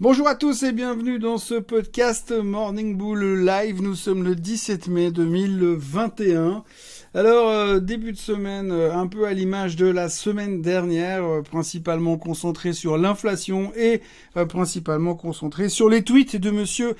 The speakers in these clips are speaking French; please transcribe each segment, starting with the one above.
Bonjour à tous et bienvenue dans ce podcast Morning Bull Live. Nous sommes le 17 mai 2021. Alors, euh, début de semaine, euh, un peu à l'image de la semaine dernière, euh, principalement concentré sur l'inflation et principalement concentré sur les tweets de monsieur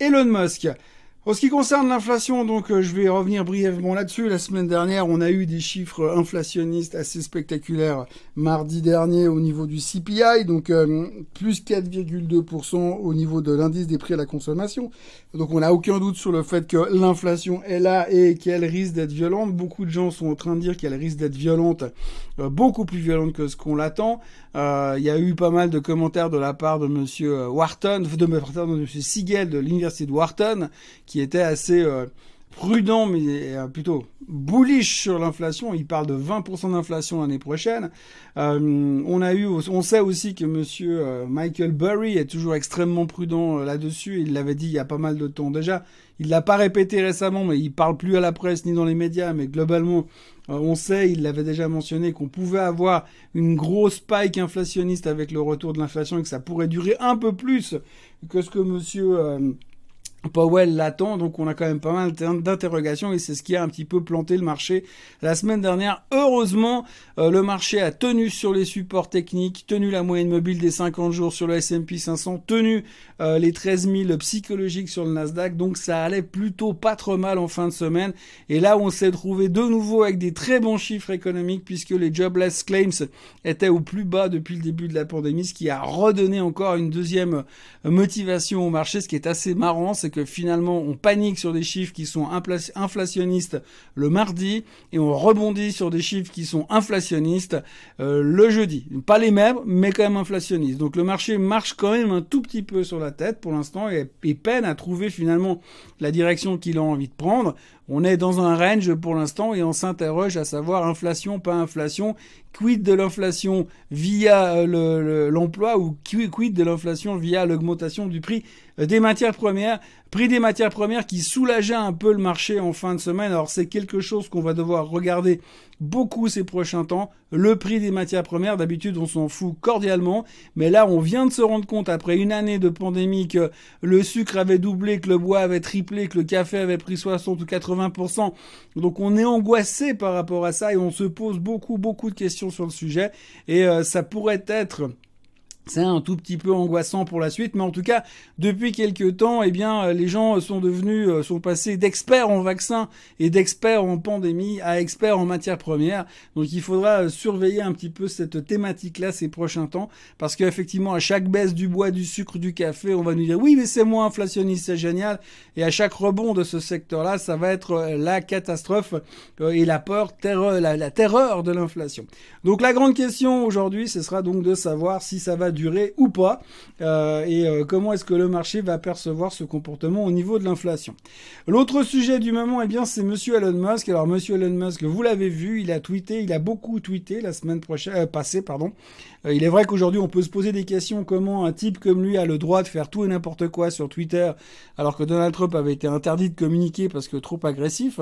Elon Musk. En ce qui concerne l'inflation, donc euh, je vais revenir brièvement là-dessus. La semaine dernière, on a eu des chiffres inflationnistes assez spectaculaires mardi dernier au niveau du CPI, donc euh, plus 4,2% au niveau de l'indice des prix à la consommation. Donc on n'a aucun doute sur le fait que l'inflation est là et qu'elle risque d'être violente. Beaucoup de gens sont en train de dire qu'elle risque d'être violente, euh, beaucoup plus violente que ce qu'on l'attend. Il y a eu pas mal de commentaires de la part de Monsieur Wharton, de, de, Monsieur Siegel de l'université de Wharton qui était assez euh, prudent, mais euh, plutôt bullish sur l'inflation. Il parle de 20% d'inflation l'année prochaine. Euh, on a eu, on sait aussi que Monsieur Michael Burry est toujours extrêmement prudent là-dessus. Il l'avait dit il y a pas mal de temps déjà. Il l'a pas répété récemment, mais il parle plus à la presse ni dans les médias. Mais globalement, on sait, il l'avait déjà mentionné, qu'on pouvait avoir une grosse spike inflationniste avec le retour de l'inflation et que ça pourrait durer un peu plus que ce que Monsieur Powell l'attend, donc on a quand même pas mal d'interrogations et c'est ce qui a un petit peu planté le marché la semaine dernière. Heureusement, euh, le marché a tenu sur les supports techniques, tenu la moyenne mobile des 50 jours sur le S&P 500, tenu euh, les 13 000 psychologiques sur le Nasdaq, donc ça allait plutôt pas trop mal en fin de semaine. Et là, on s'est trouvé de nouveau avec des très bons chiffres économiques puisque les jobless claims étaient au plus bas depuis le début de la pandémie, ce qui a redonné encore une deuxième motivation au marché, ce qui est assez marrant, que finalement on panique sur des chiffres qui sont inflationnistes le mardi et on rebondit sur des chiffres qui sont inflationnistes euh, le jeudi. Pas les mêmes, mais quand même inflationnistes. Donc le marché marche quand même un tout petit peu sur la tête pour l'instant et, et peine à trouver finalement la direction qu'il a envie de prendre. On est dans un range pour l'instant et on s'interroge à savoir inflation, pas inflation, quid de l'inflation via euh, l'emploi ou quid de l'inflation via l'augmentation du prix euh, des matières premières. Prix des matières premières qui soulageait un peu le marché en fin de semaine. Alors c'est quelque chose qu'on va devoir regarder beaucoup ces prochains temps. Le prix des matières premières, d'habitude on s'en fout cordialement, mais là on vient de se rendre compte après une année de pandémie que le sucre avait doublé, que le bois avait triplé, que le café avait pris 60 ou 80%. Donc on est angoissé par rapport à ça et on se pose beaucoup beaucoup de questions sur le sujet et euh, ça pourrait être c'est un tout petit peu angoissant pour la suite, mais en tout cas, depuis quelques temps, eh bien, euh, les gens sont devenus, euh, sont passés d'experts en vaccins et d'experts en pandémie à experts en matières premières. Donc, il faudra euh, surveiller un petit peu cette thématique-là ces prochains temps, parce qu'effectivement, à chaque baisse du bois, du sucre, du café, on va nous dire oui, mais c'est moins inflationniste, c'est génial. Et à chaque rebond de ce secteur-là, ça va être la catastrophe et la peur, terreur, la, la terreur de l'inflation. Donc, la grande question aujourd'hui, ce sera donc de savoir si ça va durer ou pas euh, et euh, comment est-ce que le marché va percevoir ce comportement au niveau de l'inflation. L'autre sujet du moment, eh bien, c'est Monsieur Elon Musk. Alors Monsieur Elon Musk, vous l'avez vu, il a tweeté, il a beaucoup tweeté la semaine prochaine, euh, passée, pardon. Il est vrai qu'aujourd'hui, on peut se poser des questions comment un type comme lui a le droit de faire tout et n'importe quoi sur Twitter, alors que Donald Trump avait été interdit de communiquer parce que trop agressif?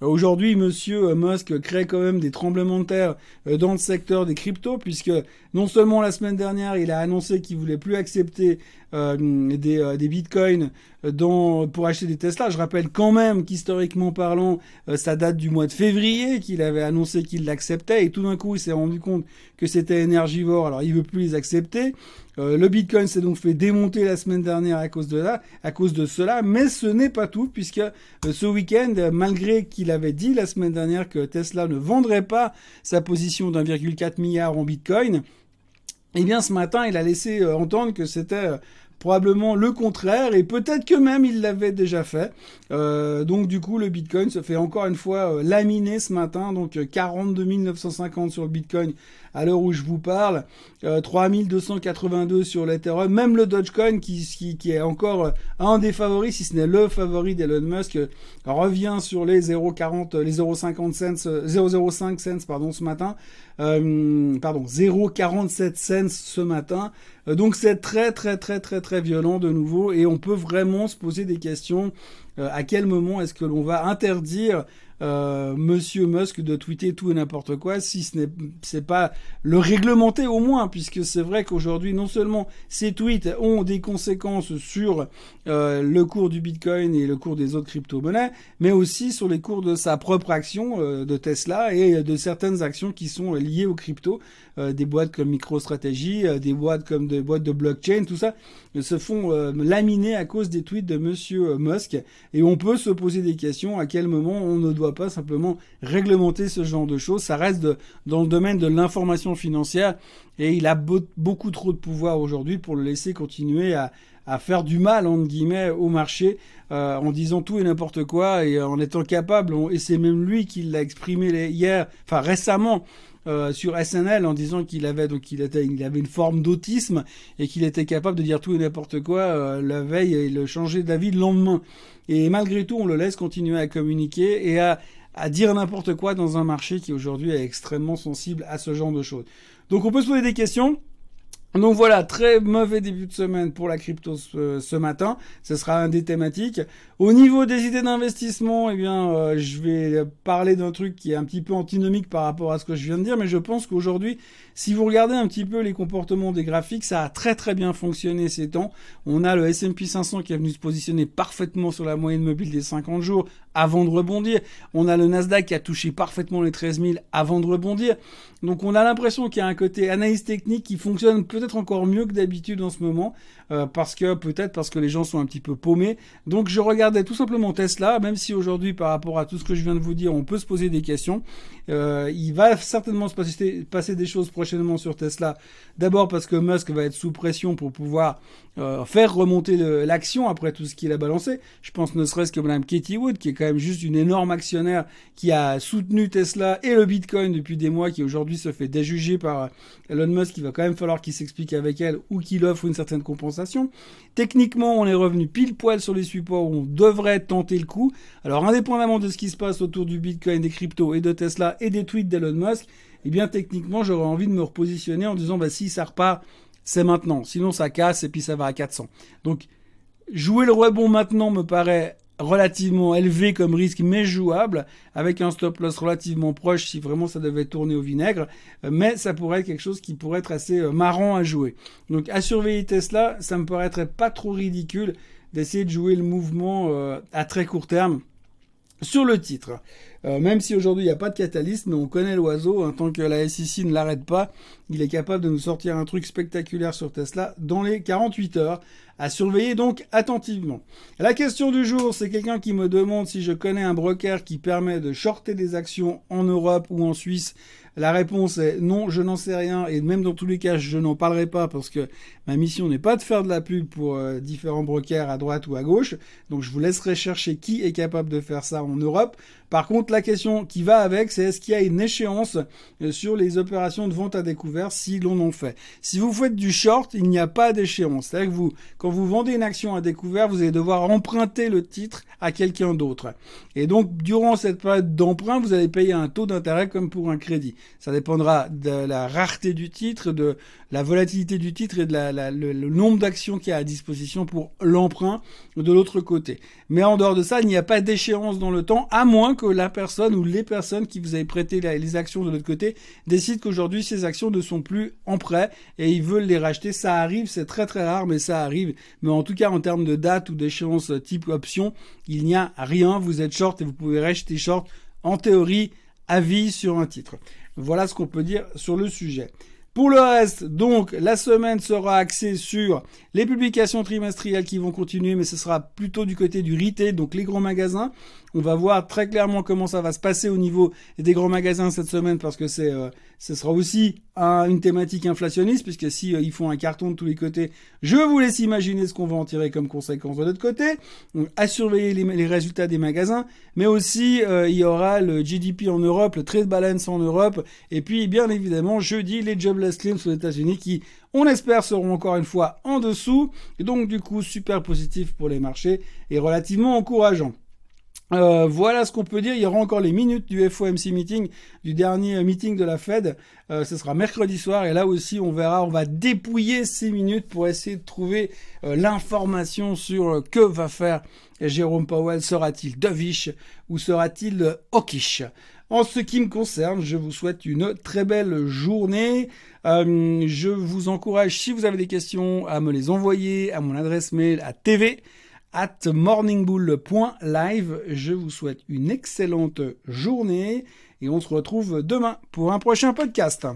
Aujourd'hui, Monsieur Musk crée quand même des tremblements de terre dans le secteur des cryptos, puisque non seulement la semaine dernière, il a annoncé qu'il voulait plus accepter euh, des, euh, des, bitcoins dans, pour acheter des Tesla. Je rappelle quand même qu'historiquement parlant, euh, ça date du mois de février qu'il avait annoncé qu'il l'acceptait et tout d'un coup il s'est rendu compte que c'était énergivore. Alors il veut plus les accepter. le Bitcoin s'est donc fait démonter la semaine dernière à cause de cela. Mais ce n'est pas tout puisque ce week-end, malgré qu'il avait dit la semaine dernière que Tesla ne vendrait pas sa position d'1,4 milliard en Bitcoin, eh bien, ce matin, il a laissé euh, entendre que c'était euh, probablement le contraire et peut-être que même il l'avait déjà fait. Euh, donc du coup le Bitcoin se fait encore une fois laminer ce matin, donc 42 950 sur le Bitcoin à l'heure où je vous parle, 3282 sur l'Ethereum, même le Dogecoin qui, qui, qui, est encore un des favoris, si ce n'est le favori d'Elon Musk, revient sur les 0,40, les 0,50 cents, 0,05 cents pardon ce matin. Euh, pardon, 0,47 cents ce matin. Euh, donc c'est très très très très très violent de nouveau et on peut vraiment se poser des questions à quel moment est-ce que l'on va interdire euh, Monsieur Musk de tweeter tout et n'importe quoi, si ce n'est c'est pas le réglementer au moins, puisque c'est vrai qu'aujourd'hui non seulement ces tweets ont des conséquences sur euh, le cours du Bitcoin et le cours des autres crypto-monnaies, mais aussi sur les cours de sa propre action euh, de Tesla et de certaines actions qui sont liées aux crypto, des boîtes comme MicroStrategy, des boîtes comme des boîtes de blockchain, tout ça se font laminer à cause des tweets de Monsieur Musk, et on peut se poser des questions à quel moment on ne doit pas simplement réglementer ce genre de choses. Ça reste dans le domaine de l'information financière et il a beaucoup trop de pouvoir aujourd'hui pour le laisser continuer à, faire du mal entre guillemets au marché euh, en disant tout et n'importe quoi et en étant capable et c'est même lui qui l'a exprimé hier enfin récemment euh, sur SNL en disant qu'il avait donc il était il avait une forme d'autisme et qu'il était capable de dire tout et n'importe quoi euh, la veille et le changer d'avis le lendemain. Et malgré tout, on le laisse continuer à communiquer et à, à dire n'importe quoi dans un marché qui aujourd'hui est extrêmement sensible à ce genre de choses. Donc on peut se poser des questions. Donc voilà, très mauvais début de semaine pour la crypto ce, matin. Ce sera un des thématiques. Au niveau des idées d'investissement, eh bien, euh, je vais parler d'un truc qui est un petit peu antinomique par rapport à ce que je viens de dire, mais je pense qu'aujourd'hui, si vous regardez un petit peu les comportements des graphiques, ça a très très bien fonctionné ces temps. On a le S&P 500 qui est venu se positionner parfaitement sur la moyenne mobile des 50 jours avant de rebondir. On a le Nasdaq qui a touché parfaitement les 13 000 avant de rebondir. Donc on a l'impression qu'il y a un côté analyse technique qui fonctionne peut-être encore mieux que d'habitude en ce moment, euh, parce que peut-être parce que les gens sont un petit peu paumés. Donc je regardais tout simplement Tesla, même si aujourd'hui par rapport à tout ce que je viens de vous dire, on peut se poser des questions. Euh, il va certainement se passer, passer des choses prochainement sur Tesla. D'abord parce que Musk va être sous pression pour pouvoir euh, faire remonter l'action après tout ce qu'il a balancé. Je pense ne serait-ce que Madame Katie Wood, qui est quand même juste une énorme actionnaire qui a soutenu Tesla et le Bitcoin depuis des mois, qui aujourd'hui se fait déjuger par Elon Musk. Il va quand même falloir qu'il s'explique avec elle ou qu'il offre une certaine compensation. Techniquement, on est revenu pile poil sur les supports où on devrait tenter le coup. Alors, indépendamment de ce qui se passe autour du Bitcoin, des cryptos et de Tesla et des tweets d'Elon Musk, eh bien, techniquement, j'aurais envie de me repositionner en disant, bah, si ça repart, c'est maintenant. Sinon, ça casse et puis ça va à 400. Donc, jouer le rebond maintenant me paraît relativement élevé comme risque, mais jouable, avec un stop loss relativement proche si vraiment ça devait tourner au vinaigre. Mais ça pourrait être quelque chose qui pourrait être assez euh, marrant à jouer. Donc, à surveiller Tesla, ça me paraîtrait pas trop ridicule d'essayer de jouer le mouvement euh, à très court terme sur le titre. Euh, même si aujourd'hui il n'y a pas de catalyste, mais on connaît l'oiseau, en tant que la SEC ne l'arrête pas, il est capable de nous sortir un truc spectaculaire sur Tesla dans les 48 heures, à surveiller donc attentivement. La question du jour, c'est quelqu'un qui me demande si je connais un broker qui permet de shorter des actions en Europe ou en Suisse la réponse est non, je n'en sais rien et même dans tous les cas, je n'en parlerai pas parce que ma mission n'est pas de faire de la pub pour euh, différents brokers à droite ou à gauche. Donc je vous laisserai chercher qui est capable de faire ça en Europe. Par contre, la question qui va avec, c'est est-ce qu'il y a une échéance euh, sur les opérations de vente à découvert si l'on en fait? Si vous faites du short, il n'y a pas d'échéance. C'est-à-dire que vous, quand vous vendez une action à découvert, vous allez devoir emprunter le titre à quelqu'un d'autre. Et donc, durant cette période d'emprunt, vous allez payer un taux d'intérêt comme pour un crédit. Ça dépendra de la rareté du titre, de la volatilité du titre et de la, le, nombre d'actions qu'il y a à disposition pour l'emprunt de l'autre côté. Mais en dehors de ça, il n'y a pas d'échéance dans le temps, à moins que la personne ou les personnes qui vous avez prêté les actions de l'autre côté décident qu'aujourd'hui ces actions ne sont plus en prêt et ils veulent les racheter. Ça arrive, c'est très très rare, mais ça arrive. Mais en tout cas, en termes de date ou d'échéance type option, il n'y a rien. Vous êtes short et vous pouvez racheter short en théorie à vie sur un titre. Voilà ce qu'on peut dire sur le sujet. Pour le reste, donc, la semaine sera axée sur les publications trimestrielles qui vont continuer, mais ce sera plutôt du côté du retail, donc les grands magasins. On va voir très clairement comment ça va se passer au niveau des grands magasins cette semaine parce que c'est, euh, ce sera aussi une thématique inflationniste puisque si euh, ils font un carton de tous les côtés, je vous laisse imaginer ce qu'on va en tirer comme conséquence de l'autre côté. Donc, à surveiller les, résultats des magasins, mais aussi euh, il y aura le GDP en Europe, le trade balance en Europe, et puis bien évidemment jeudi les jobless claims aux États-Unis qui on espère seront encore une fois en dessous, et donc du coup super positif pour les marchés et relativement encourageant. Euh, voilà ce qu'on peut dire. Il y aura encore les minutes du FOMC meeting, du dernier meeting de la Fed. Euh, ce sera mercredi soir et là aussi on verra, on va dépouiller ces minutes pour essayer de trouver euh, l'information sur que va faire Jérôme Powell. Sera-t-il dovish ou sera-t-il hawkish? En ce qui me concerne, je vous souhaite une très belle journée. je vous encourage, si vous avez des questions, à me les envoyer à mon adresse mail à tv at morningbull.live. Je vous souhaite une excellente journée et on se retrouve demain pour un prochain podcast.